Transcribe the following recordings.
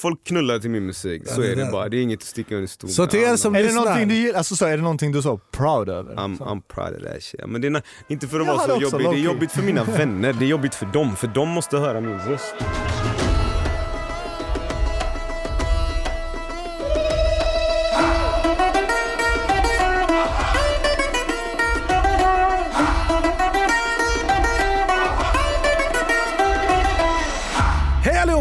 folk knullar till min musik. Så det är det där. bara. Det är inget att sticka under stol Så till er som Är det lyssnar. någonting du gillar? Alltså så är det någonting du är så proud över? I'm, Så. I'm proud of that shit. Men det är inte för att Jag vara så jobbig, det är jobbigt för mina vänner, det är jobbigt för dem, för de måste höra min röst.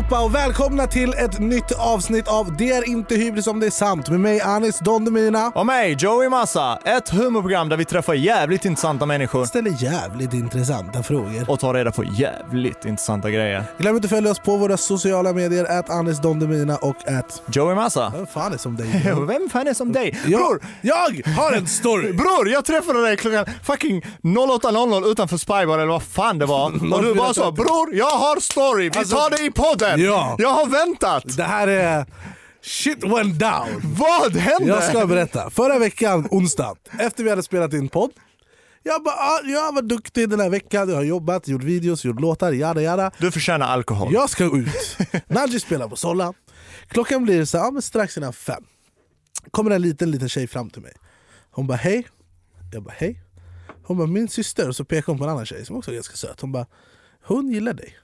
Allihopa och välkomna till ett nytt avsnitt av Det är inte hybris om det är sant med mig Anis Don Demina. Och mig, Joey Massa. Ett humorprogram där vi träffar jävligt intressanta människor Ställer jävligt intressanta frågor. och tar reda på jävligt intressanta grejer. Glöm inte att följa oss på våra sociala medier, att Anis Don Demina och att... Joey Massa. Vem fan är som dig? Vem fan är som dig? Jag, Bror, jag har en story! bror, jag träffade dig klockan fucking 08.00 utanför Spybar eller vad fan det var. Och du bara sa bror, jag har story, vi Alltså, tar det i podden. ja. Jag har väntat. Det här är... Shit went down! Vad hände? Jag ska berätta. Förra veckan, onsdag, efter vi hade spelat in podd. Jag bara, ah, jag var duktig den här veckan, jag har jobbat, gjort videos, gjort låtar, jada jada. Du förtjänar alkohol. Jag ska ut. Nadji spelar på Solla. Klockan blir så, ja, men strax innan fem. kommer en liten liten tjej fram till mig. Hon bara hej. Jag bara hej. Hon bara min syster, och så pekar hon på en annan tjej som också är ganska söt. Hon bara hon gillar dig.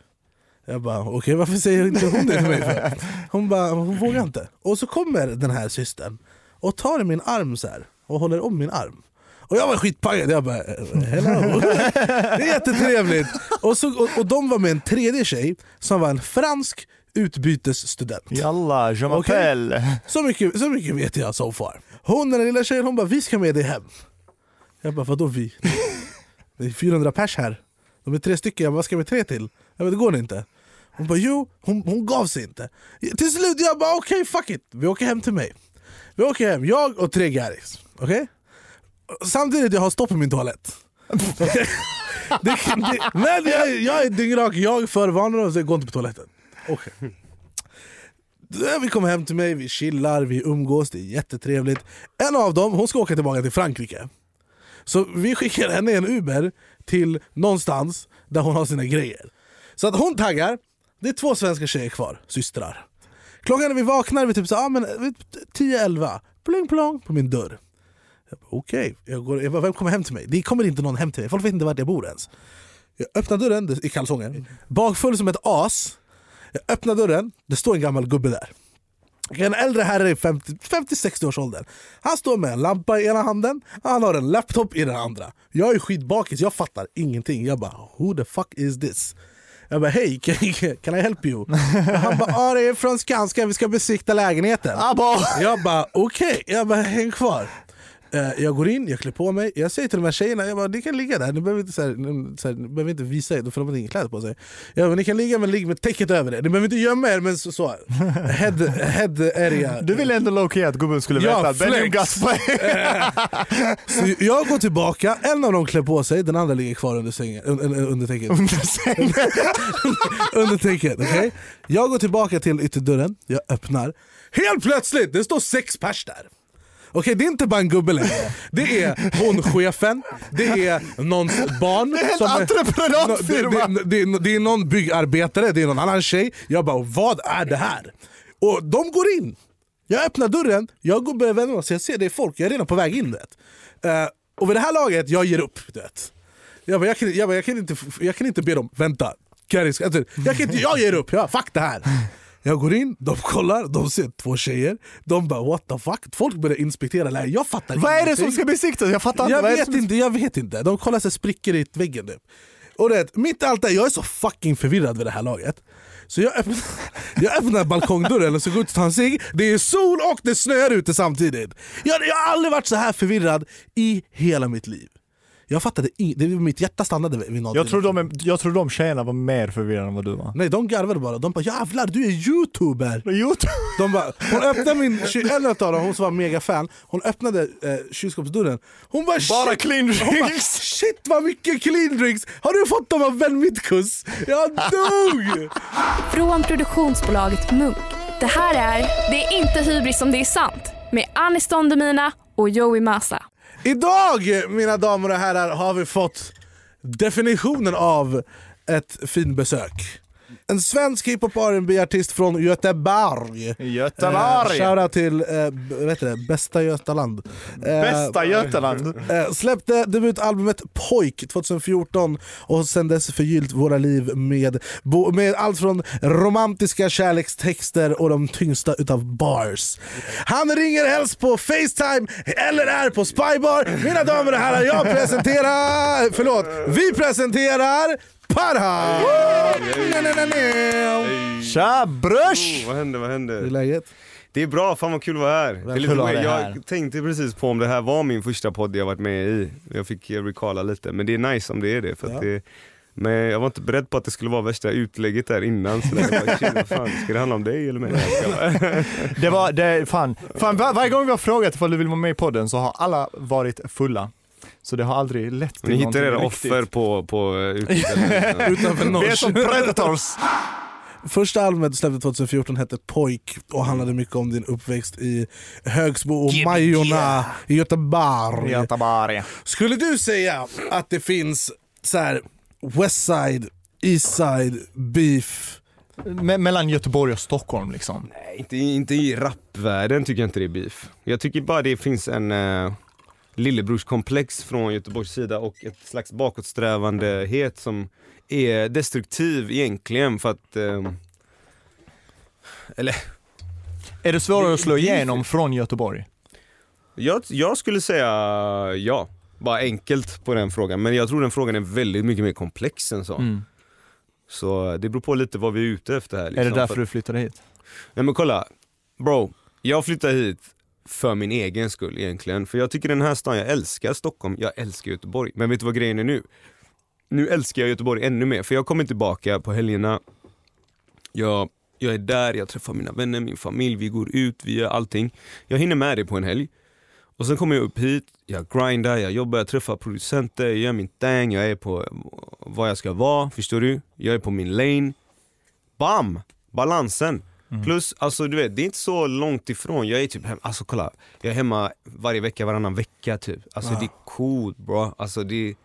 Jag bara okej varför säger inte hon det till mig för? Hon bara hon vågar inte. Och så kommer den här systern och tar min arm så här och håller om min arm. Och jag var skitpaggad, jag bara hello. Det är jättetrevligt. Och, så, och, och de var med en tredje tjej som var en fransk utbytesstudent. Jalla, je m'appelle. Så, mycket, så mycket vet jag so far. Hon den lilla tjejen hon bara vi ska med dig hem. Jag bara vadå vi? Det är 400 pers här. De är tre stycken, jag bara, vad ska vi tre till? Jag bara, det går inte. Hon bara jo, hon, hon gav sig inte. Till slut jag bara okej fuck it, vi åker hem till mig. Vi åker hem, jag och tre gäris. Okej? Samtidigt jag har stopp i min toalett. Det, det, men jag, jag är dyngrak, jag förvarnar dem så jag går inte på toaletten. Okej. Ja, Vi kommer hem till mig, vi chillar, vi umgås, det är jättetrevligt. En av dem hon ska åka tillbaka till Frankrike. Så vi skickar henne i en Uber till någonstans där hon har sina grejer. Så att hon taggar, det är två svenska tjejer kvar, systrar. Klockan när vi vaknar, vi typ så, ah, men, vid 10-11, pling plong på min dörr. Jag bara, Okej, jag går- jag bara, vem kommer hem till mig? Det kommer inte någon hem till mig, folk vet inte vart jag bor ens. Jag öppnar dörren i kalsonger, bakfull som ett as. Jag öppnar dörren, det står en gammal gubbe där. En äldre herre i 50 50-60 års åldern. Han står med en lampa i ena handen, han har en laptop i den andra. Jag är skitbakis, jag fattar ingenting. Jag bara who the fuck is this? Jag bara hej, can, can I help you? Han bara ah, det är från Skanska, vi ska besikta lägenheten. Jag bara okej, jag bara häng kvar. Eh, jag går in, jag klär på mig, jag säger till de här tjejerna jag bara, ni kan ligga där, ni behöver inte, så här, så här, ni behöver inte visa er för de har inga kläder på sig. Jag bara, ni kan ligga men ligg med täcket över er, ni behöver inte gömma er men så, så. Head, head area. Du ville ändå low-key att gubben skulle Ja, veta att Benjamin. Gaspar... Så jag går tillbaka, en av dem klär på sig, den andra ligger kvar under, sängen, un, un, under täcket. under täcket okej? Jag går tillbaka till ytterdörren, jag öppnar. Helt plötsligt, det står sex pers där. Okej, det är inte bara en gubbe längre. Det är hon chefen, det är någons barn. Det är en som entreprenadfirma. Det, det, det, det är någon byggarbetare, det är någon annan tjej. Jag bara, vad är det här? Och de går in. Jag öppnar dörren, jag börjar vända mig så jag ser det är folk, jag är redan på väg in. Vet. Uh, och vid det här laget, jag ger upp. Vet. Jag, bara, jag, kan, jag, bara, jag, kan inte, jag kan inte be dem vänta. Alltså, jag, kan inte, jag ger upp, ja, fuck det här. Jag går in, de kollar, de ser två tjejer. De bara what the fuck? Folk börjar inspektera lägenheten. Jag fattar Vad är det som ska besiktas? Jag fattar inte. Jag det vet som... inte, jag vet inte. De kollar sig sprickor i väggen typ. Och det, mitt i allt det jag är så fucking förvirrad vid det här laget. Så jag öppnar, jag öppnar balkongdörren och så går ut och tar en cigg. Det är sol och det snöar ute samtidigt. Jag, jag har aldrig varit så här förvirrad i hela mitt liv. Jag fattade in, det, mitt hjärta stannade vid något. Jag tror, de jag tror de tjejerna var mer förvirrade än vad du var. Nej de garvade bara, de bara jävlar du är youtuber! Youtube. De bara, hon öppnade min, en av dem, hon som var mega fan, hon öppnade eh, kylskåpsdörren. Hon bara Bara shit, clean hon bara, drinks. shit vad mycket clean drinks! Har du fått dem av Ben Mitkus? Jag dog! Från produktionsbolaget Munk. Det här är Det är inte hybris som det är sant med Anis Don Demina och Joey Massa. Idag mina damer och herrar har vi fått definitionen av ett finbesök. En svensk hiphop rb artist från Göteborg. Eh, Göteborg! Shoutout till eh, heter det? Bästa Götaland. Eh, Bästa Götaland! Eh, släppte debutalbumet Pojk 2014 och sen dess förgyllt våra liv med, med allt från romantiska kärlekstexter och de tyngsta utav bars. Han ringer helst på Facetime eller är på Spybar. Mina damer och herrar, jag presenterar... Förlåt, vi presenterar Parha! Tja brösch! Oh, vad hände, vad Hur är hände? läget? Det är bra, fan vad kul att vara här. Det är lite dig här. jag tänkte precis på om det här var min första podd jag varit med i. Jag fick eh, recalla lite, men det är nice om det är det. För Ja. det men jag var inte beredd på att det skulle vara värsta utlägget där innan. Så där, jag bara, shit, fan, ska det handla om dig eller mig? Det var, det, fan, fan var, varje gång vi har frågat ifall du vill vara med i podden så har alla varit fulla. Så det har aldrig lett till Ni hittar någonting era riktigt. offer på, på eh. Utanför Vi är Nors. som predators! Första albumet du släppte 2014 hette Pojk och handlade mycket om din uppväxt i Högsbo och Majorna i Göteborg. Göteborg. Skulle du säga att det finns så här Westside, Eastside, beef? Me- mellan Göteborg och Stockholm liksom. Nej, inte, inte i rapvärlden tycker jag inte det är beef. Jag tycker bara det finns en uh, lillebrorskomplex från Göteborgs sida och ett slags bakåtsträvandehet som är destruktiv egentligen för att eh, eller Är det svårare att slå är igenom från Göteborg? jag, jag skulle säga ja. Bara enkelt på den frågan. Men jag tror den frågan är väldigt mycket mer komplex än så. Mm. Så det beror på lite vad vi är ute efter här. Är liksom. det därför För- du flyttade hit? Nej men kolla, bro. Jag flyttade hit för min egen skull egentligen. För jag tycker den här stan, jag älskar Stockholm, jag älskar Göteborg. Men vet du vad grejen är nu? Nu älskar jag Göteborg ännu mer, för jag kommer tillbaka på helgerna. Jag, jag är där, jag träffar mina vänner, min familj, vi går ut, vi gör allting. Jag hinner med det på en helg. Och sen kommer jag upp hit, jag grindar, jag jobbar, jag träffar producenter, jag gör min thing, jag är på vad jag ska vara, förstår du? Jag är på min lane. Bam! Balansen. Plus, alltså du vet, det är inte så långt ifrån. Jag är typ hem, alltså kolla, jag är hemma varje vecka, varannan vecka typ. Alltså Ja. det är coolt bro. Alltså det,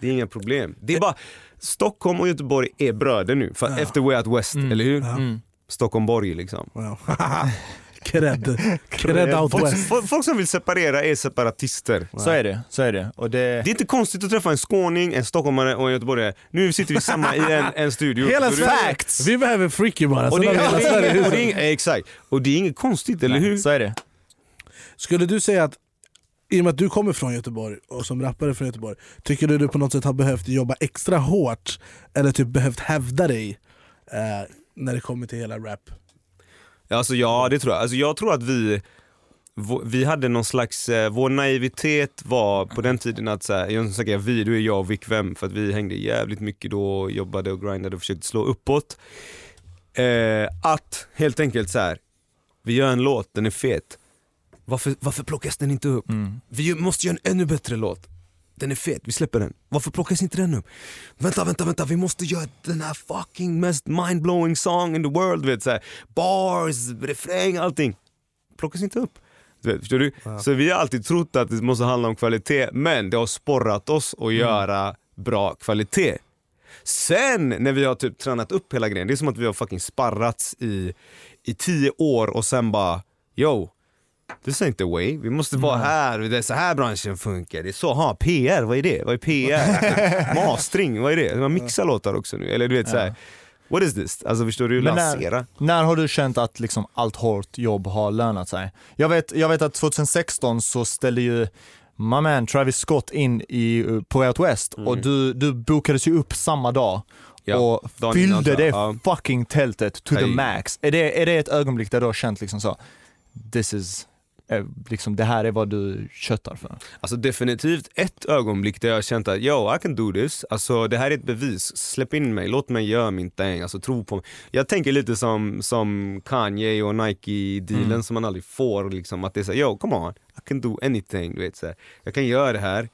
det är inga problem. Det är bara, Stockholm och Göteborg är bröder nu, för Ja. efter Way Out West, eller hur? Mm. Stockholm-Borg liksom. Wow. Cred. Cred out Folk, west. folk, folk som vill separera är separatister. Så är det, så är det. Och det... Det är inte konstigt att träffa en skåning, en stockholmare och en göteborgare. Nu sitter vi samma i en, en studio. Hela. Facts! Vi behöver freaky bara. Och det, är, och det, är, exakt. Och det är inget konstigt, eller hur? Så är det. Skulle du säga att i och med att du kommer från Göteborg och som rappare från Göteborg, tycker du du på något sätt har behövt jobba extra hårt eller typ behövt hävda dig eh, när det kommer till hela rap? Alltså ja, det tror jag. Alltså, jag tror att vi, vi hade någon slags, eh, vår naivitet var på den tiden att, så här, jag säger vi, du är jag och Vic Vem, för att vi hängde jävligt mycket då, och jobbade och grindade och försökte slå uppåt. Eh, att helt enkelt så här, vi gör en låt, den är fet. Varför, varför plockas den inte upp? Mm. Vi måste göra en ännu bättre låt. Den är fet, vi släpper den. Varför plockas inte den upp? Vänta, vänta, vänta, vi måste göra den här fucking mest mindblowing song in the world. Vet, så här. Bars, refräng, allting. Plockas inte upp. Vet, förstår du? Så vi har alltid trott att det måste handla om kvalitet, men det har sporrat oss att göra bra kvalitet. Sen när vi har typ tränat upp hela grejen, det är som att vi har fucking sparrats i, i tio år och sen bara, yo, This ain't the way, vi måste vara här, det är så här branschen funkar. Det är så, ha PR, vad är det? Vad är PR? Mastering, vad är det? Man mixar låtar också nu, eller du vet såhär, what is this? Alltså förstår du, lansera. när, när har du känt att liksom allt hårt jobb har lönat sig? Jag vet, jag vet att 2016 så ställde ju my man Travis Scott in i, uh, på Way Out West och du, du bokades ju upp samma dag Ja, och dagen fyllde det jag. fucking tältet to the Hej. max. Är det, är det ett ögonblick där du har känt liksom så, this is, eh, liksom det här är vad du köttar för? Alltså definitivt ett ögonblick där jag känt att yo, I can do this. Alltså det här är ett bevis, släpp in mig, låt mig göra min thing, alltså tro på mig. Jag tänker lite som, som Kanye och Nike-dealen Mm. som man aldrig får, liksom, att det är såhär yo, come on, I can do anything. Du vet, så här. Jag kan göra det här,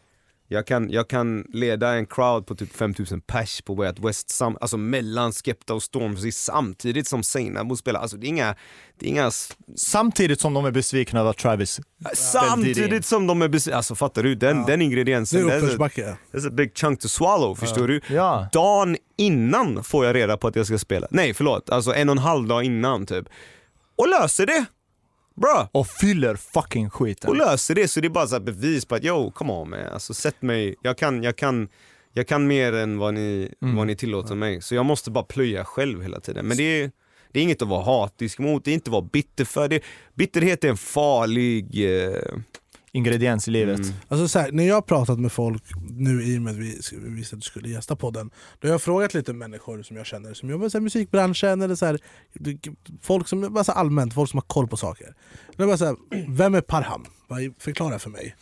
Jag kan, jag kan leda en crowd på typ 5000 pers på Way Out West, sam, alltså mellan Skepta och Stormzy samtidigt som Seinabo spelar. Alltså det är inga, det är inga Samtidigt som de är besvikna över att Travis Samtidigt som de är besvikna, alltså fattar du? Den, Ja. den Det ingrediensen, är that's a, uppförsbacke. that's a big chunk to swallow, förstår du? Ja. Dagen innan får jag reda på att jag ska spela. Nej förlåt, alltså en och en halv dag innan typ. Och löser det! Bra! och fyller fucking skiten. Och löser det, så det är bara så bevis på att yo, come on man. Alltså sätt mig, jag kan, jag kan, jag kan mer än vad ni, Mm. vad ni tillåter mig. Så jag måste bara plöja själv hela tiden. Men det är, det är inget att vara hatisk mot, det är inte att vara bitter för. Det, bitterhet är en farlig... Eh, Ingrediens i livet. mm. Alltså så här, när jag har pratat med folk nu i och med att vi vi visste att du skulle gästa podden, då har jag frågat lite människor som jag känner som jobbar i musikbranschen eller så här, folk som bara så här, allmänt, folk som har koll på saker. Jag bara så här, vem är Parham? Förklara för mig.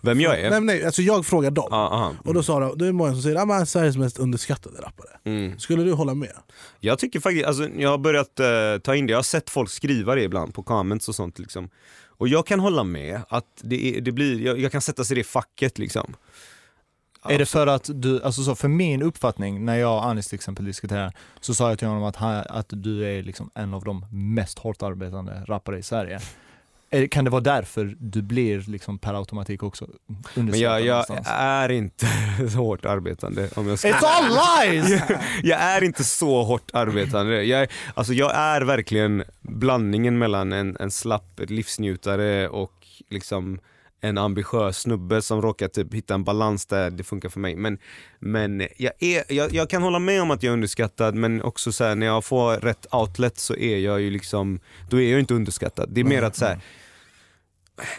Vem jag är? Nej, nej, alltså jag frågar dem. Ah, aha. Och då sa de, det är många som säger att han är Sveriges mest underskattade rappare. Mm. Skulle du hålla med? Jag tycker faktiskt, alltså, jag har börjat eh, ta in det, jag har sett folk skriva det ibland på comments och sånt liksom. Och jag kan hålla med att det, är, det blir, jag, jag kan sätta sig i det facket liksom. Är det för att du, alltså så för min uppfattning, när jag och Anis till exempel diskuterar, så sa jag till honom att, han, att du är liksom en av de mest hårt arbetande rappare i Sverige. Kan det vara därför du blir liksom per automatik också Men jag, jag är inte så hårt arbetande om jag ska It's all lies! jag är inte så hårt arbetande. Jag, alltså jag är verkligen blandningen mellan en, en slapp livsnjutare och liksom en ambitiös snubbe som råkar typ hitta en balans där det funkar för mig. Men, men jag, är, jag, jag kan hålla med om att jag är underskattad men också så här, när jag får rätt outlet så är jag ju liksom, då är jag inte underskattad. Det är mer att så här,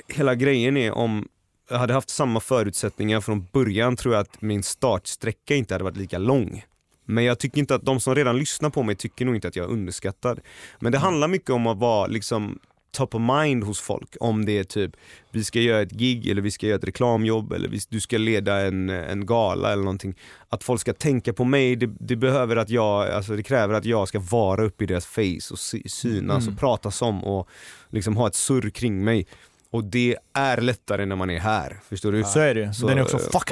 hela grejen är om jag hade haft samma förutsättningar från början tror jag att min startsträcka inte hade varit lika lång. Men jag tycker inte att de som redan lyssnar på mig tycker nog inte att jag är underskattad. Men det handlar mycket om att vara liksom top of mind hos folk. Om det är typ, vi ska göra ett gig eller vi ska göra ett reklamjobb eller vi, du ska leda en, en gala eller någonting. Att folk ska tänka på mig, det, det behöver att jag, alltså det kräver att jag ska vara uppe i deras face och sy, synas Mm. och pratas om och liksom ha ett surr kring mig. Och det är lättare när man är här, förstår du? Så är det. Så, Den är också fuck.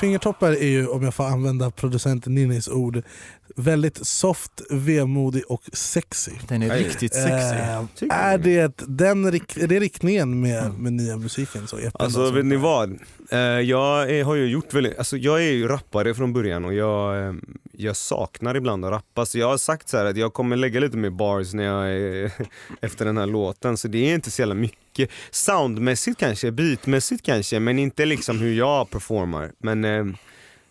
Fingertoppar är ju, om jag får använda producenten Ninnis ord, väldigt soft, vemodig och sexy. Den är riktigt sexy. Tycker är, det den, rik- är det riktningen med, med nya musiken? Så Alltså vet ni vad? Eh, jag är, har ju gjort väldigt, alltså jag är ju rappare från början och jag, eh, jag saknar ibland att rappa så jag har sagt så här att jag kommer lägga lite mer bars när jag är, efter den här låten så det är inte så jävla mycket. Soundmässigt kanske, beatmässigt kanske men inte liksom hur jag performar. Men eh,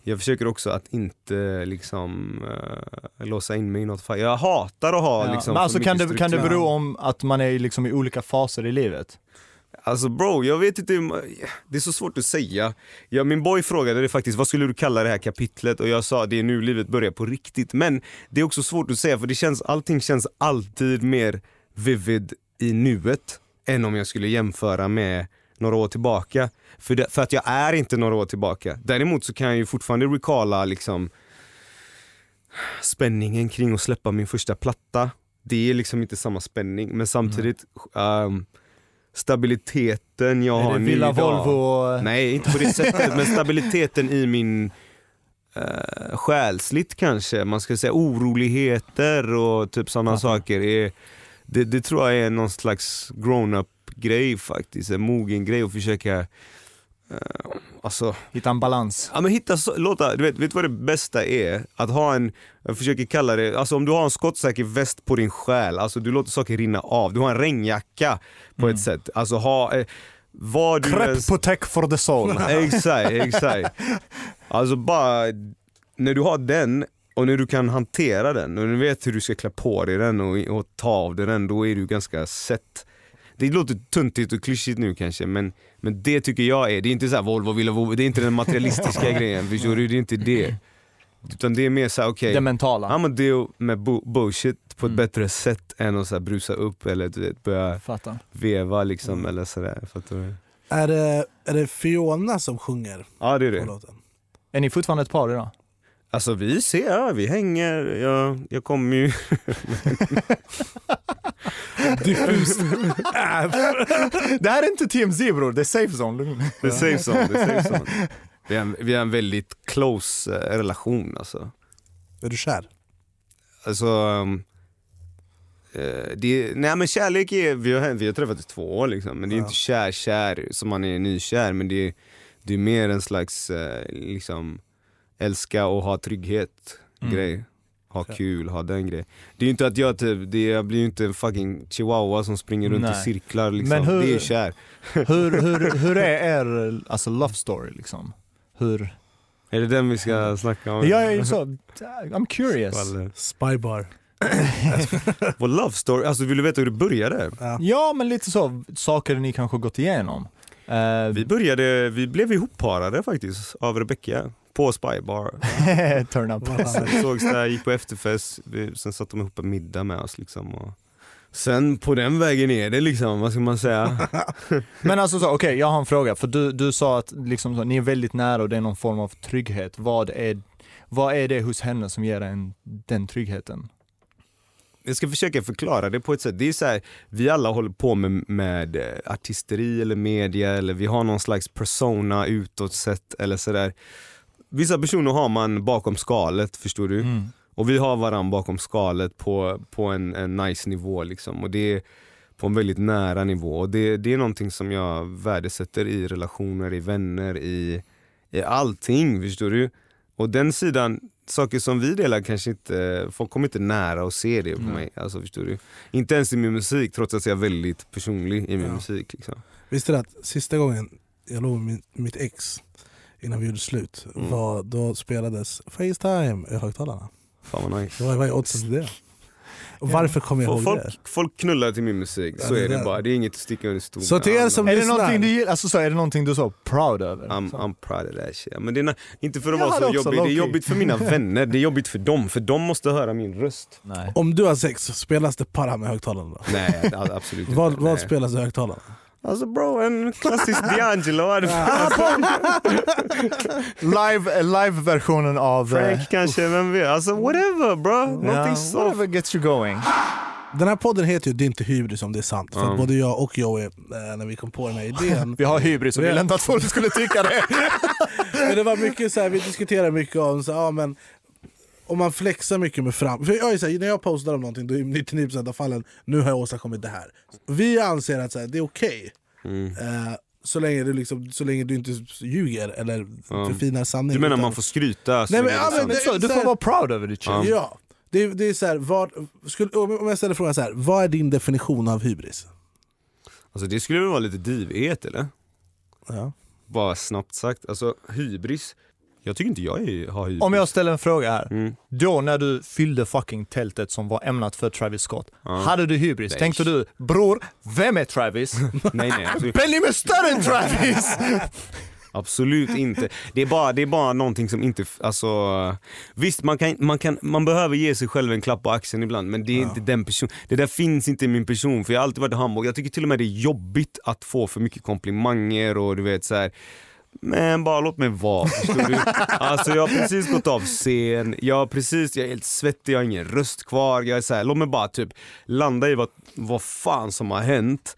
jag försöker också att inte liksom eh, låsa in mig i något fall. Jag hatar att ha Ja. liksom Men alltså kan det, kan det bero om att man är liksom i olika faser i livet? Alltså bro, jag vet inte, det är så svårt att säga. Ja, min boy frågade det faktiskt, vad skulle du kalla det här kapitlet? Och jag sa det är nu livet börjar på riktigt. Men det är också svårt att säga för det känns, allting känns alltid mer vivid i nuet än om jag skulle jämföra med några år tillbaka. För, det, för att jag är inte några år tillbaka. Däremot så kan jag ju fortfarande recalla liksom spänningen kring att släppa min första platta. Det är liksom inte samma spänning men samtidigt ehm, stabiliteten jag är har det nu idag. Volvo? Nej, inte på det sättet, men stabiliteten i min uh, själsligt kanske, man ska säga oroligheter och typ sådana saker. Är, det, det tror jag är någon slags grown-up grej faktiskt, en mogen grej att försöka uh, Alltså, Hitta en balans. ja men hitta, så, låta, du vet, vet vad det bästa är? Att ha en, jag försöker kalla det, alltså om du har en skottsäker väst på din själ, alltså du låter saker rinna av, du har en regnjacka på ett sätt. Alltså ha, eh, vad du ens- protect for the soul. Exakt, exakt. Alltså bara, när du har den och när du kan hantera den och du vet hur du ska klä på dig den och, och ta av dig den, då är du ganska sett. det låter tuntigt och klyschigt nu kanske men, men det tycker jag är, det är inte så här Volvo, Villa, Volvo, det är inte den materialistiska grejen, förstår du? Det är inte det. Utan det är mer såhär, okej, Det mentala. I'm a deal med bu- bullshit på ett Mm. bättre sätt än att så här brusa upp eller du vet, börja Fattar. veva liksom eller sådär. Fattar du? Är det, är det Fiona som sjunger Ja det är på det. låten? Är ni fortfarande ett par idag? Alltså vi ser, ja, vi hänger, jag, jag kommer ju... Diffust. det här är inte TMZ bror, det är safe zone. Det är safe zone, det är safe zone. Vi har, en- vi har en väldigt close eh, relation alltså. Är du kär? Alltså, um, eh, det, nej men kärlek är, vi har, vi har träffats i två år liksom, men det är Ja. inte kär kär som man är nykär, men det är, det är mer en slags eh, liksom älska och ha trygghet Mm. grej. Ha Okej. kul, ha den grejen. Det är inte att jag typ, det, jag blir ju inte en fucking chihuahua som springer runt i Nej. cirklar liksom. Men hur- Det är kär. Hur, hur, hur är er alltså, love story liksom? Hur? Är det den vi ska snacka om? Jag är så, I'm curious. Spybar. Vår love story, alltså vill du veta hur det började? Ja. Ja men lite så, saker ni kanske gått igenom. Eh, Vi började, vi blev ihopparade faktiskt av Rebecca på Spybar. Turn up. Sen sågs där, gick på efterfest, vi, sen satte de ihop en middag med oss liksom. Och sen på den vägen är det liksom, vad ska man säga? Men alltså så, okej jag har en fråga, för du, du sa att liksom så, ni är väldigt nära och det är någon form av trygghet. Vad är, vad är det hos henne som ger en den tryggheten? Jag ska försöka förklara det på ett sätt. Det är så här, vi alla håller på med, med eh, artisteri eller media eller vi har någon slags persona utåt sett eller sådär. Vissa personer har man bakom skalet, förstår du? Mm. Och vi har varandra bakom skalet på, på en, en nice nivå liksom. Och det är på en väldigt nära nivå. Och det, det är någonting som jag värdesätter i relationer, i vänner, i, i allting. Förstår du? Och den sidan, saker som vi delar kanske inte, folk kommer inte nära och se det på Nej. mig. Alltså, förstår du? Inte ens i min musik trots att jag är väldigt personlig i min Ja. musik. Liksom. Visste du att sista gången jag låg med mitt ex innan vi gjorde slut, Mm. var, då spelades Facetime i högtalarna. Fan vad nice. Vad vad är oddsen till det? Och varför kommer jag ihåg folk, det? folk knullar till min musik, Ja, så det är det där. bara. Det är inget att sticka under stol Så till er som Är det någonting du gillar, alltså så, är det någonting du är så proud över? I'm. I'm proud of that shit. Men det är inte för att Jag vara så jobbig, det är jobbigt för mina vänner, det är jobbigt för dem, för de måste höra min röst. Nej. Om du har sex, spelas det para med högtalarna då? Nej, absolut Vad, inte. vad Nej. spelas i högtalarna? Alltså bro, en klassisk D'Angelo hade Live, live-versionen av... eh, Frank kanske, vem vet? Alltså whatever bro, någonting soft. whatever gets you going. Den här podden heter ju Det är inte hybris om det är sant. För att både jag och Joey, eh, när vi kom på den här idén Vi har hybris och vi Ja. vill inte att folk skulle tycka det. Men det var mycket så här, vi diskuterade mycket om så, ja, men om man flexar mycket med fram... För jag är så här, när jag postar om någonting, då är 99% av fallen nu har jag åstadkommit det här. Vi anser att så här, det är okej. Mm. Eh, så, länge du liksom, så länge du inte ljuger eller Ja. förfinar sanningen. Du menar utan- man får skryta? så Nej, men- ja, är men det- Så, du får vara proud över ditt shit. Ja. Det, är- det är så här, vad, skulle, om jag ställer frågan så här, vad är din definition av hybris? Alltså det skulle väl vara lite divighet eller? Ja. Bara snabbt sagt, alltså hybris, jag tycker inte jag är, har hybris. Om jag ställer en fråga här. Mm. Då när du fyllde fucking tältet som var ämnat för Travis Scott, Ja. hade du hybris? Nej. Tänkte du, bror, vem är Travis? Nej nej, absolut, Benny är större än Travis! absolut inte. Det är, bara, det är bara någonting som inte, alltså Visst man, kan, man, kan, man behöver ge sig själv en klapp på axeln ibland men det är inte den person, det där finns inte i min person för jag har alltid varit i Hamburg, jag tycker till och med det är jobbigt att få för mycket komplimanger och du vet så här. Men bara låt mig vara, förstår du? Alltså jag har precis gått av scen, jag har precis, jag är helt svettig, jag har ingen röst kvar, jag är så här, låt mig bara typ landa i vad, vad fan som har hänt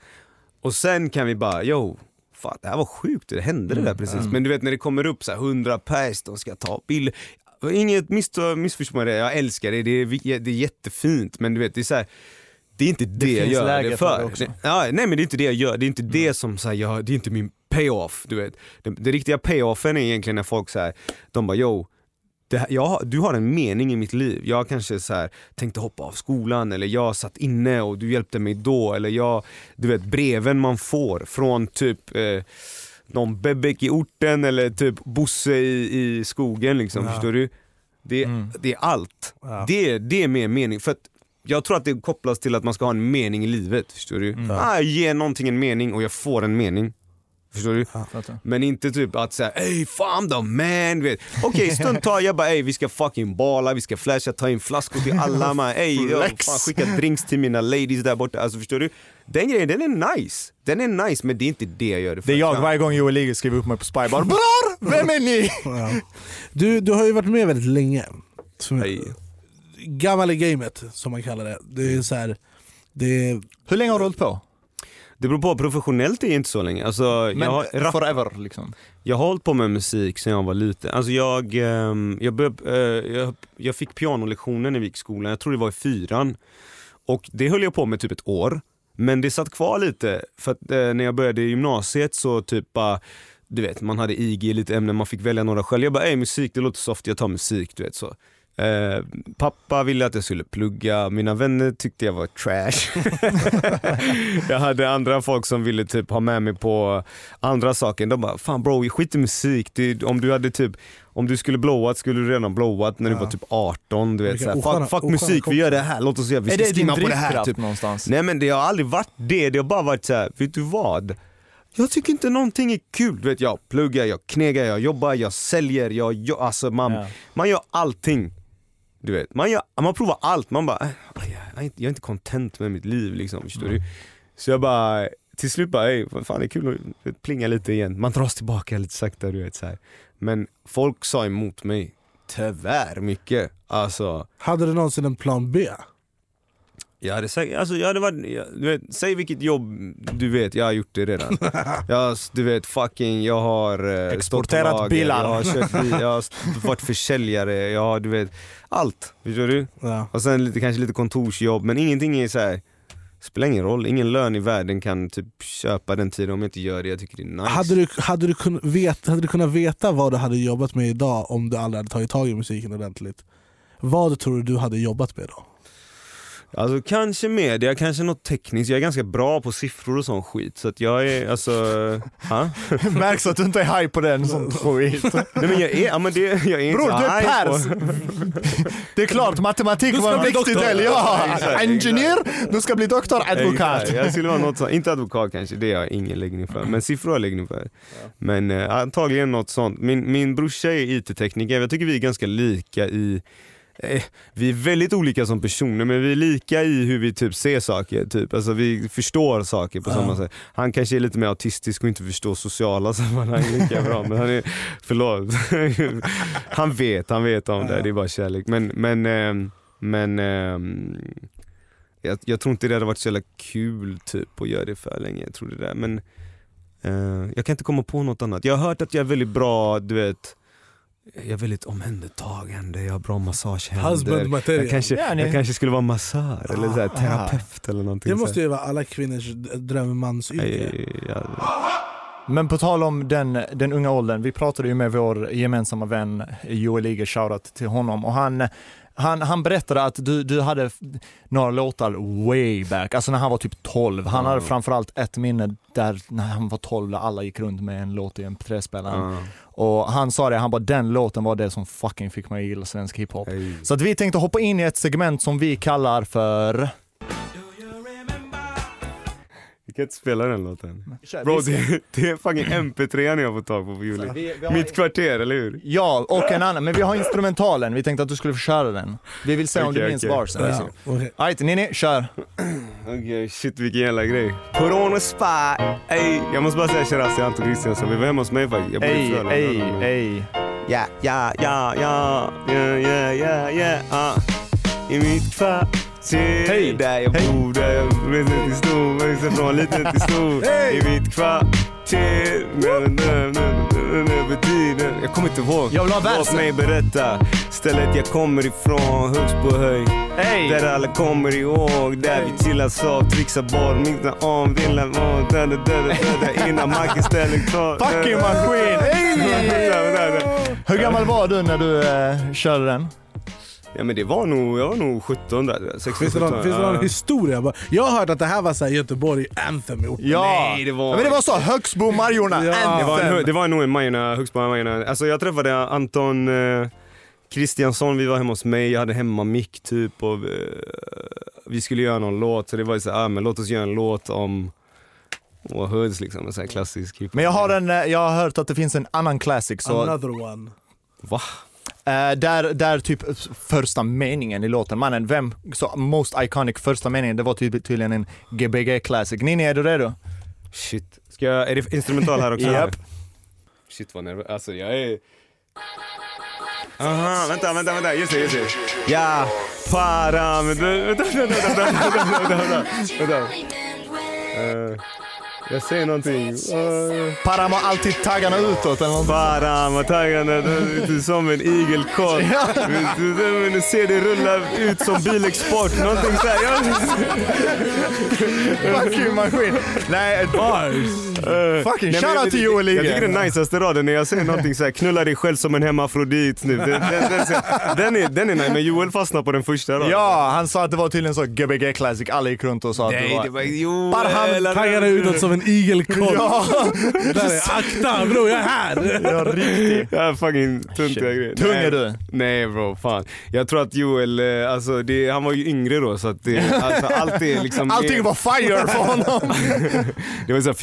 och sen kan vi bara, yo, fan det här var sjukt, det hände det där precis. Men du vet när det kommer upp så här 100 pers, de ska ta bild. Inget miss, missförstå mig det, jag älskar det, det är, det är jättefint men du vet det är så här, det är inte det, jag finns gör det för det ja, nej men det är inte det jag gör, det är inte det som så här, jag, det är inte min payoff. Du vet. Det, det riktiga payoffen är egentligen när folk säger, de bara yo, det här, jag, du har en mening i mitt liv. Jag kanske så här, tänkte hoppa av skolan eller jag satt inne och du hjälpte mig då. Eller jag, du vet breven man får från typ eh, någon bebek i orten eller typ Bosse i, i skogen liksom, Ja. förstår du? Det, Mm. det är allt. Ja. Det, det är mer mening. För att jag tror att det kopplas till att man ska ha en mening i livet. Förstår du? Ah, jag ger någonting en mening och jag får en mening. Förstår du? Men inte typ att säga ey fan the man. Okej stund tar jag bara ey vi ska fucking bala, vi ska flasha, ta in flaskor till alla man. Ey jag fan, skicka drinks till mina ladies där borta. Alltså förstår du? Den grejen den är nice. Den är nice men det är inte det jag gör det för. Det är jag varje gång Joel Ligger skriver upp mig på Spy bara Bror! Vem är ni? Ja. Du, du har ju varit med väldigt länge. Som. Gammal i gamet som man kallar det. Det är så här, det är, Hur länge har du hållit på? Det beror på, professionellt är det inte så länge. Alltså, Men jag, har, rap- forever liksom. jag har hållit på med musik sedan jag var liten. Alltså jag, ehm, jag, började, eh, jag, jag fick pianolektioner när vi gick i skolan, jag tror det var i fyran. Och det höll jag på med typ ett år. Men det satt kvar lite, för att eh, när jag började i gymnasiet så typ bara du vet, man hade IG lite ämnen, man fick välja några själv. Jag bara, ey musik det låter soft, jag tar musik, du vet så. Eh, pappa ville att jag skulle plugga, mina vänner tyckte jag var trash. jag hade andra folk som ville typ ha med mig på andra saker. De bara, fan bro, skit i musik. Det, om du hade typ om du skulle blowat skulle du redan blowat när du Ja. var typ 18. Du vet, Vilka såhär, osköna- fuck, fuck osköna musik, vi gör det här, låt oss göra, vi ska skimma på det här. Typ. någonstans? Nej men det har aldrig varit det, det har bara varit så här, vet du vad? Jag tycker inte någonting är kul. Du vet, jag pluggar, jag knegar, jag jobbar, jag säljer, jag, jag alltså man, Ja. man gör allting. Du vet, man, gör, man provar allt, man bara, äh, jag, är inte, content med mitt liv liksom, förstår du? Så jag bara, till slut bara, ey, fan det är kul att plinga lite igen. Man dras tillbaka lite sakta du vet så här. Men folk sa emot mig, tyvärr mycket. Alltså, hade du någonsin en plan B? Jag hade sagt, alltså jag hade varit, jag, du vet, säg vilket jobb du vet, jag har gjort det redan. jag, du vet fucking, jag har eh, Exporterat lager, bilar. Jag har, bil, jag har varit försäljare, jag har du vet, allt. Förstår du? Ja. Och sen lite, kanske lite kontorsjobb, men ingenting är så här. Spelar ingen roll, ingen lön i världen kan typ köpa den tiden om jag inte gör det, jag tycker det är nice. Hade, du, hade, du kun, vet, hade du kunnat veta vad du hade jobbat med idag om du aldrig hade tagit tag i musiken ordentligt? Vad tror du du hade jobbat med då? Alltså kanske media, kanske något tekniskt, jag är ganska bra på siffror och sån skit så att jag är alltså, ha? Märks att du inte är high på den sån skit. Nej men jag är, ja men det, jag är inte Bror du är pers! på- Det är klart, matematik var en viktig del. Ja, engineer, du ska bli doktor, advokat. Jag skulle vara något sånt, inte advokat kanske, det har jag ingen läggning för, men siffror har jag läggning för. Men eh, antagligen något sånt. Min, min brorsa är IT-tekniker, jag tycker vi är ganska lika i vi är väldigt olika som personer men vi är lika i hur vi typ ser saker, typ. alltså vi förstår saker på samma sätt. Han kanske är lite mer autistisk och inte förstår sociala sammanhang lika bra men han är, förlåt. han vet, han vet om det, det är bara kärlek. Men, men, ehm, men ehm, jag, jag tror inte det hade varit så jävla kul typ att göra det för länge, jag tror det där. Men eh, jag kan inte komma på något annat. Jag har hört att jag är väldigt bra, du vet, jag är väldigt omhändertagande, jag har bra massagehänder. Husband material. Jag kanske, Ja, jag kanske skulle vara massör eller så här, Ah. terapeut eller någonting. Det måste ju vara alla kvinnors drömmansyrke. Ja, Men på tal om den, den unga åldern, vi pratade ju med vår gemensamma vän Joel Iger, shoutout till honom, och han, han, han berättade att du, du hade några låtar way back, alltså när han var typ 12. Han hade framförallt ett minne där när han var 12 där alla gick runt med en låt i MP3-spelaren. ja, Och han sa det, han bara den låten var det som fucking fick mig att gilla svensk hiphop. ej. Så att vi tänkte hoppa in i ett segment som vi kallar för... kan inte spela den låten. Bro, det, det är fucking MP3 jag får tag på på Juli. Vi- vi har- Mitt kvarter, eller hur? Ja, och en annan, men vi har instrumentalen, vi tänkte att du skulle få köra den. Vi vill se om du Okej, minns okej. barsen. Ja, okej. Ajt, Nini, kör. Okej, shit vilken jävla grej. Corona spa, ey. Jag måste bara säga till Anton Christiansson, vi var hemma hos mig faktiskt. Jag bor i Ey, Frölunda. ey. Ja, ja, ja, ja, ja, ja, ja, ja. I mitt kvarter, Hej, där jag hej. bor, där jag reser till stor, växer från liten till stor. I mitt kvarter, över tiden. Jag kommer inte ihåg. Jag vill ha Låt mig berätta. Stället jag kommer ifrån, högst på höjd. Ey. Där alla kommer ihåg, där vi chillar soft, trixar boll, mixar om, villar om, döda, döda, döda, innan marken ställer kvar. Fucking maskin! Hur gammal var du när du eh, körde den? Ja men det var nog, jag var nog 17 där, 16, Finns det någon, 17. finns det någon ja. historia? Bara- Jag har hört att det här var så här Göteborg anthem i orten. Ja, Nej, det var- Ja, men det var så, Högsbo Majorna, Ja. Det var, en, Anthem. det var nog en Majorna, Högsbo Majorna. Alltså jag träffade Anton eh, Kristiansson, vi var hemma hos mig, jag hade hemmamick typ och eh, vi skulle göra någon låt så det var ju så här, ah, men låt oss göra en låt om och hoods liksom, en sån här klassisk hiphop. Men jag har, en, eh, jag har hört att det finns en annan classic. Så, Another one. Va? Eh, där, där typ första meningen i låten, mannen, vem, så most iconic första meningen, det var typ, tydligen en Gbg classic. Nini, är du redo? Shit. Ska jag, är det instrumental här också? Japp. Shit vad nervös, alltså jag är... Aha, vänta, vänta, vänta, just det, just det. Ja, para, vänta, vänta, vänta, vänta, vänta, vänta, vänta. Eh, jag säger någonting. Uh, Param har alltid taggarna utåt eller något. para med taggarna, du- som en igelkott. Du, du, ser det rulla ut som bilexport, någonting såhär. Fucking maskin. Nej, Eh, Fucking nej, shoutout jag- till Joel Jag tycker den niceaste raden när jag säger någonting såhär, knulla dig själv som en hemafrodit nu. Den, den, den, den, är, den är nice, men Joel fastnar på den första raden. Ja, han sa att det var tydligen så Gbg classic, alla gick runt och sa att Nej, det var... det var Joel. Barham Taggarna utåt som en igelkott. Ja, Där är akta bror, jag är här! ja riktigt. Ja, fucking tuntiga grejer. Tung Nej. är du. Nej bro, fan. Jag tror att Joel, eh, alltså det, han var ju yngre då så att det, alltså, allt är liksom... Allting var fire för honom. Det var så här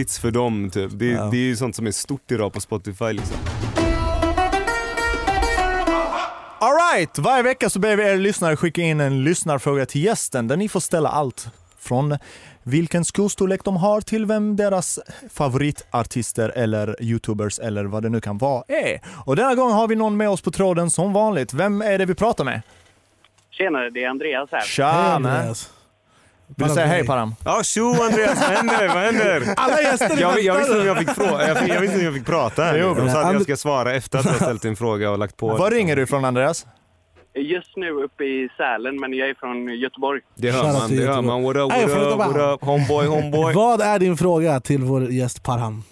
fjortis-hits för dem typ. Det, det är ju sånt som är stort idag på Spotify liksom. Alright, varje vecka så ber vi er lyssnare skicka in en lyssnarfråga till gästen där ni får ställa allt från vilken skostorlek de har till vem deras favoritartister eller youtubers eller vad det nu kan vara är. Och denna gång har vi någon med oss på tråden som vanligt. Vem är det vi pratar med? Tjenare, det är Andreas här. Tja. Andreas. Vill du säga hej Param? Ja tjo Andreas, vad händer? Vad händer? Alla gäster Jag, jag, visste inte om jag fick fråga, jag, fick- jag visste om jag fick prata här. Jo, De sa att jag ska svara efter att jag ställt en fråga och lagt på. Var ringer du ifrån Andreas? Just nu uppe i Sälen, men jag är från Göteborg. Det hör man, det hör man. What up, what up, what up, homeboy, homeboy. Vad är din fråga till vår gäst Parham?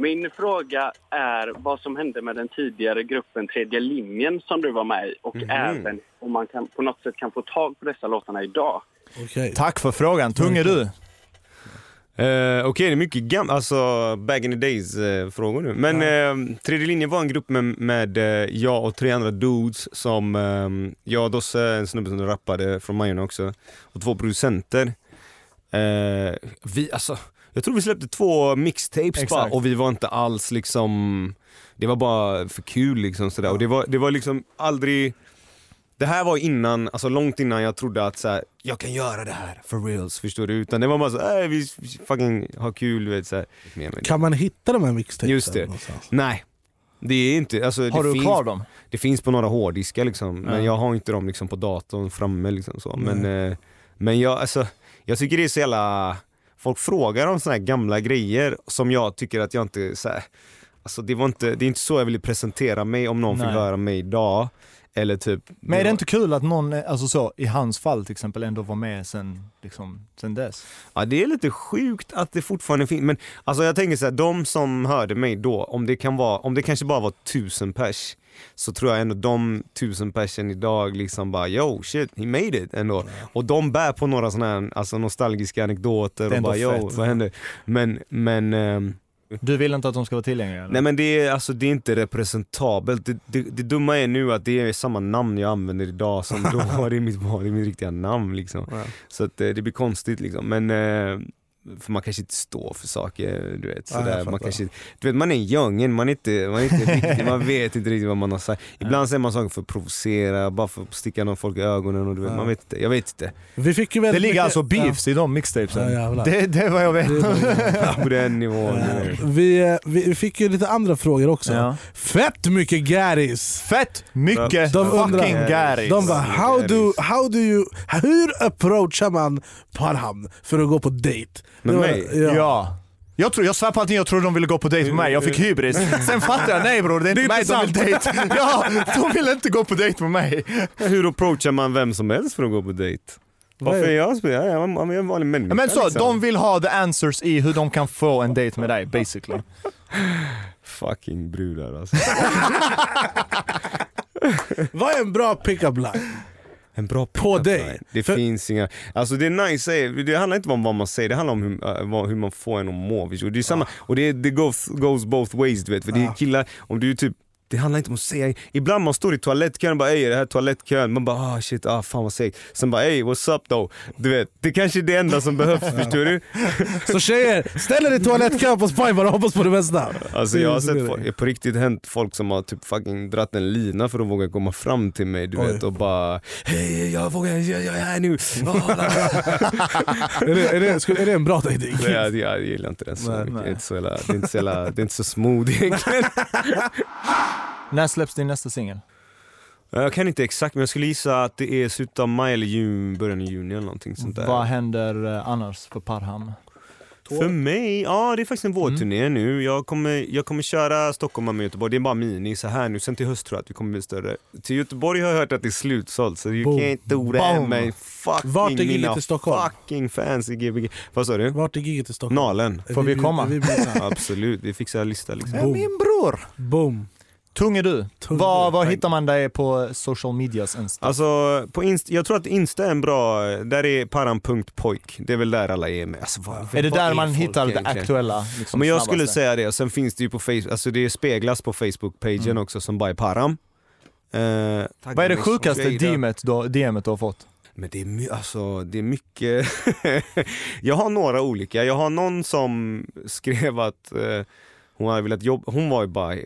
Min fråga är vad som hände med den tidigare gruppen Tredje linjen som du var med i och även om man kan, på något sätt kan få tag på dessa låtarna idag. Okej. Tack för frågan. Tung är du? Eh, Okej, det är mycket gammalt, alltså back in the days eh, frågor nu. Men eh, Tredje linjen var en grupp med, med eh, jag och tre andra dudes som, eh, jag och Dosse, en snubbe som rappade från Majorna också, och två producenter. Eh, vi, alltså, jag tror vi släppte två mixtapes bara, och vi var inte alls liksom, det var bara för kul liksom sådär. Och det var, det var liksom aldrig det här var innan, alltså långt innan jag trodde att så här, jag kan göra det här for reals, förstår du? Utan det var bara så äh, vi vi fucking har kul, du vet så här. Kan man hitta de här mixtapesen? Just det. någonstans? Nej, det är inte, alltså Har det du finns, kvar dem? det finns på några hårddiskar liksom, men Ja. jag har inte dem liksom på datorn framme liksom så. Men, eh, men jag, alltså, jag tycker det är så jävla, folk frågar om såna här gamla grejer som jag tycker att jag inte, så här, alltså det var inte, det är inte så jag ville presentera mig om någon Nej. fick höra mig idag. Eller typ Men är det inte kul att någon, alltså så, i hans fall till exempel, ändå var med sen, liksom, sen dess? Ja det är lite sjukt att det fortfarande finns, men alltså jag tänker så här, de som hörde mig då, om det kan vara, om det kanske bara var tusen pers, så tror jag ändå de tusen persen idag liksom bara yo shit, he made it ändå. Och de bär på några sådana här alltså, nostalgiska anekdoter och bara yo, fett. vad hände? Men, men ehm, Du vill inte att de ska vara tillgängliga? Eller? Nej men det är, alltså, det är inte representabelt. Det, det, det dumma är nu att det är samma namn jag använder idag som då. det är mitt, det är mitt riktiga namn liksom. Ja. Så att, eh, det blir konstigt liksom. Men eh, för man kanske inte står för saker, du vet. Ja, Sådär. man, kanske, du vet man är youngen, man är inte, man är inte riktigt, man vet inte riktigt vad man har sagt. Ibland säger man saker för att provocera, bara för att sticka någon folk i ögonen och du vet, Ja. man vet inte. Jag vet inte. Vi fick ju det ligger mycket- alltså beefs i de mixtapesen? Ja, det, det är vad jag vet. På den nivån. Ja. vet. Vi, eh, vi fick ju lite andra frågor också. Ja. Fett mycket garis! Fett mycket De undrar- fucking garis. De bara, how do, how do you, hur approachar man Parham för att gå på dejt? Med mig? Ja. Ja. Jag, tror, jag svär på att jag trodde de ville gå på dejt med mig, jag fick hybris. Sen fattade jag, nej bror det är inte Det är mig inte de vill dejt. Ja, de vill inte gå på dejt med mig. Hur approachar man vem som helst för att gå på dejt? Vad är- Varför är jag jag är en vanlig människa. Men så, liksom. de vill ha the answers i hur de kan få en dejt med dig basically. Fucking brudar alltså. Vad är en bra pick-up line? En bra På dig. line. Det För- finns inga, alltså det är nice, det handlar inte om vad man säger, det handlar om hur, äh, hur man får en att må. du? Det är samma, och det, det goes, goes both ways du vet. För det är Ja. killar, om du typ det handlar inte om att säga, ibland man står i toalettkön och bara ey är det här toalettkön? Man bara ah shit, ah fan vad segt. Sen bara ey what's up though? Du vet, det kanske är det enda som behövs förstår du? Så tjejer, ställ er i toalettkön på Spybar och hoppas på det bästa. Alltså jag har sett folk, på riktigt hänt folk som har typ fucking dratt en lina för att våga komma fram till mig du Oj. vet och bara Hej jag vågar, jag, jag är här nu. Är det, är, det, är det en bra taktik? Nej, jag, jag gillar inte den så Nej, mycket. nej. Det är inte så, jävla, det är inte så, jävla, det är inte så smooth egentligen. När släpps din nästa singel? Jag kan inte exakt men jag skulle gissa att det är slutet av maj eller juni, början av juni eller någonting sånt där. Vad händer eh, annars för Parham? För mig, ja det är faktiskt en vårturné nu. Jag kommer, jag kommer köra Stockholm och Göteborg, det är bara mini så här nu. Sen till höst tror jag att vi kommer bli större. Till Göteborg har jag hört att det är slutsålt så you Boom. can't do med fucking Vart är giget i Stockholm? fucking fans i Gbg. Vad sa du? Vart är giget i Stockholm? Nalen. Får vi bjud- komma? vi bjudna? Absolut, vi fixar en lista liksom. Boom. Min bror! Boom. Tung är du. Tung Var, är var hittar man dig på social medias Insta? Alltså, på Inst- jag tror att Insta är en bra, där är param.pojk, det är väl där alla är med. Alltså, vad, är det där man folk hittar det aktuella? Liksom, Men jag snabbaste? skulle säga det, och sen finns det ju på Facebook, alltså det speglas på Facebook-pagen också som bara är param. Eh, Vad är det sjukaste DMet du, DMet du har fått? Men det är, my- alltså, det är mycket, jag har några olika, jag har någon som skrev att eh, hon hade velat jobba, hon var ju bara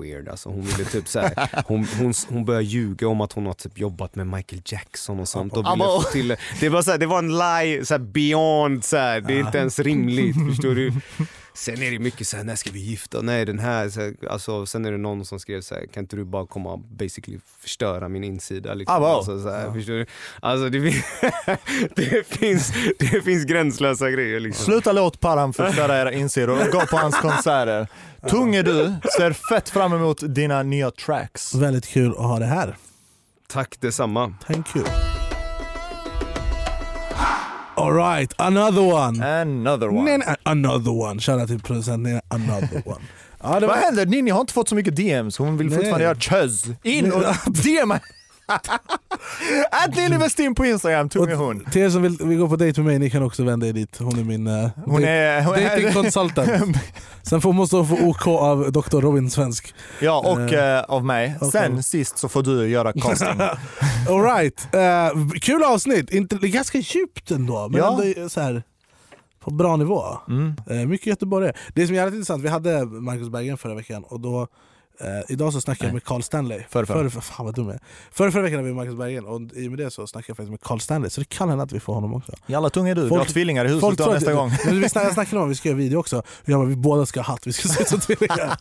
weird alltså. Hon ville typ så här, hon, hon, hon började ljuga om att hon har typ jobbat med Michael Jackson och sånt och ville få till det. Var, så här, det var en lie, så här, beyond, så här, det är inte ens rimligt, förstår du? Sen är det mycket så här, när ska vi gifta Nej den här, så här alltså, sen är det någon som skrev så här, kan inte du bara komma och basically förstöra min insida? Liksom. Abo. Alltså, så här, förstår du? Alltså det, fin- det, finns, det finns gränslösa grejer liksom. Sluta låt Parham förstöra era insidor och gå på hans konserter. Tung är du, ser fett fram emot dina nya tracks. Väldigt kul att ha det här. Tack detsamma. Thank you. Alright, another one. Another one. Nej, nej, another one. Shoutout till producenten, another one. Ja, det Vad var, händer? Ninni har inte fått så mycket DMs, hon vill fortfarande göra chuzz. In och DMa! Att Ninni Westin på Instagram, tung är hon. till er som vill, vill gå på dejt med mig, ni kan också vända er dit. Hon är min uh, Hon är... Hon dating är consultant. Sen får, måste hon få OK av Dr. Robin Svensk. ja, och eh, av mig. och Sen sist så får du göra casting. Alright, uh, kul avsnitt. Inte, ganska djupt ändå, men Ja. ändå så här, på bra nivå. Mm. Mycket Göteborg. Det som är jävligt intressant, vi hade Marcus Berggren förra veckan och då eh, idag så snackade jag med Carl Stanley. Förra, förra. Förra, fan vad dum jag är. Förra veckan hade vi Marcus Berggren och i och med det så snackade jag faktiskt med Carl Stanley. Så det kan hända att vi får honom också. Jalla tung är du, du har tvillingar i huset folk då nästa gång. Men vi snackade, snackade om att vi ska göra video också. Jag bara, vi båda ska ha hatt, vi ska se ut som tvillingar.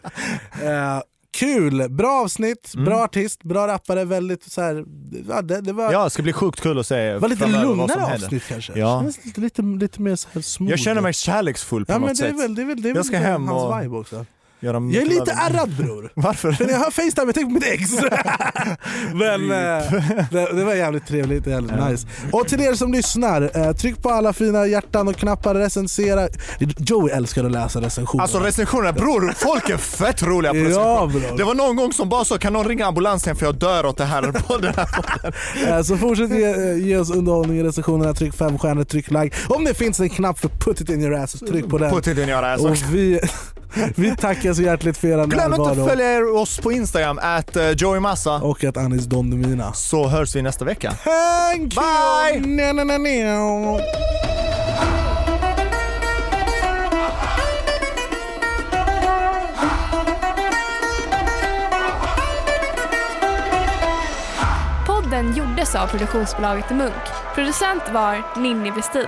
Eh, kul, bra avsnitt, Mm. bra artist, bra rappare, väldigt så här, ja, det, det var, Ja, det ska bli sjukt kul att se var lite lugnare avsnitt kanske. Ja. Kändes lite, lite, lite mer så här smooth. Jag känner mig kärleksfull på ja, något men det är sätt. väl, det är väl, det är Jag väl ska lite hem hans och- vibe också. Göra Jag är lite ärrad bror. Varför? För när jag hör Facetime, jag tänker på mitt ex. Men eh, det, det var jävligt trevligt, jävligt nice. Och till er som lyssnar, eh, tryck på alla fina hjärtan och knappar, recensera. Joey älskar att läsa recensioner. Alltså recensionerna, bror, folk är fett roliga på Ja, recensioner. bror. Det var någon gång som bara så, kan någon ringa ambulansen för jag dör åt det här på den här podden. Eh, Så fortsätt ge, ge oss underhållning i recensionerna, tryck fem stjärnor, tryck like. Om det finns en knapp för put it in your ass, tryck på den. På tiden jag alltså. Och vi, vi tackar så hjärtligt för er Glöm inte närvaro. att följa er- oss på Instagram, at eh, Joey Massa. Och att Anis Don Demina. Så hörs vi nästa vecka. Thank Bye! you! Na, na, na, na. Podden gjordes av produktionsbolaget Munk. Producent var Ninni Westin.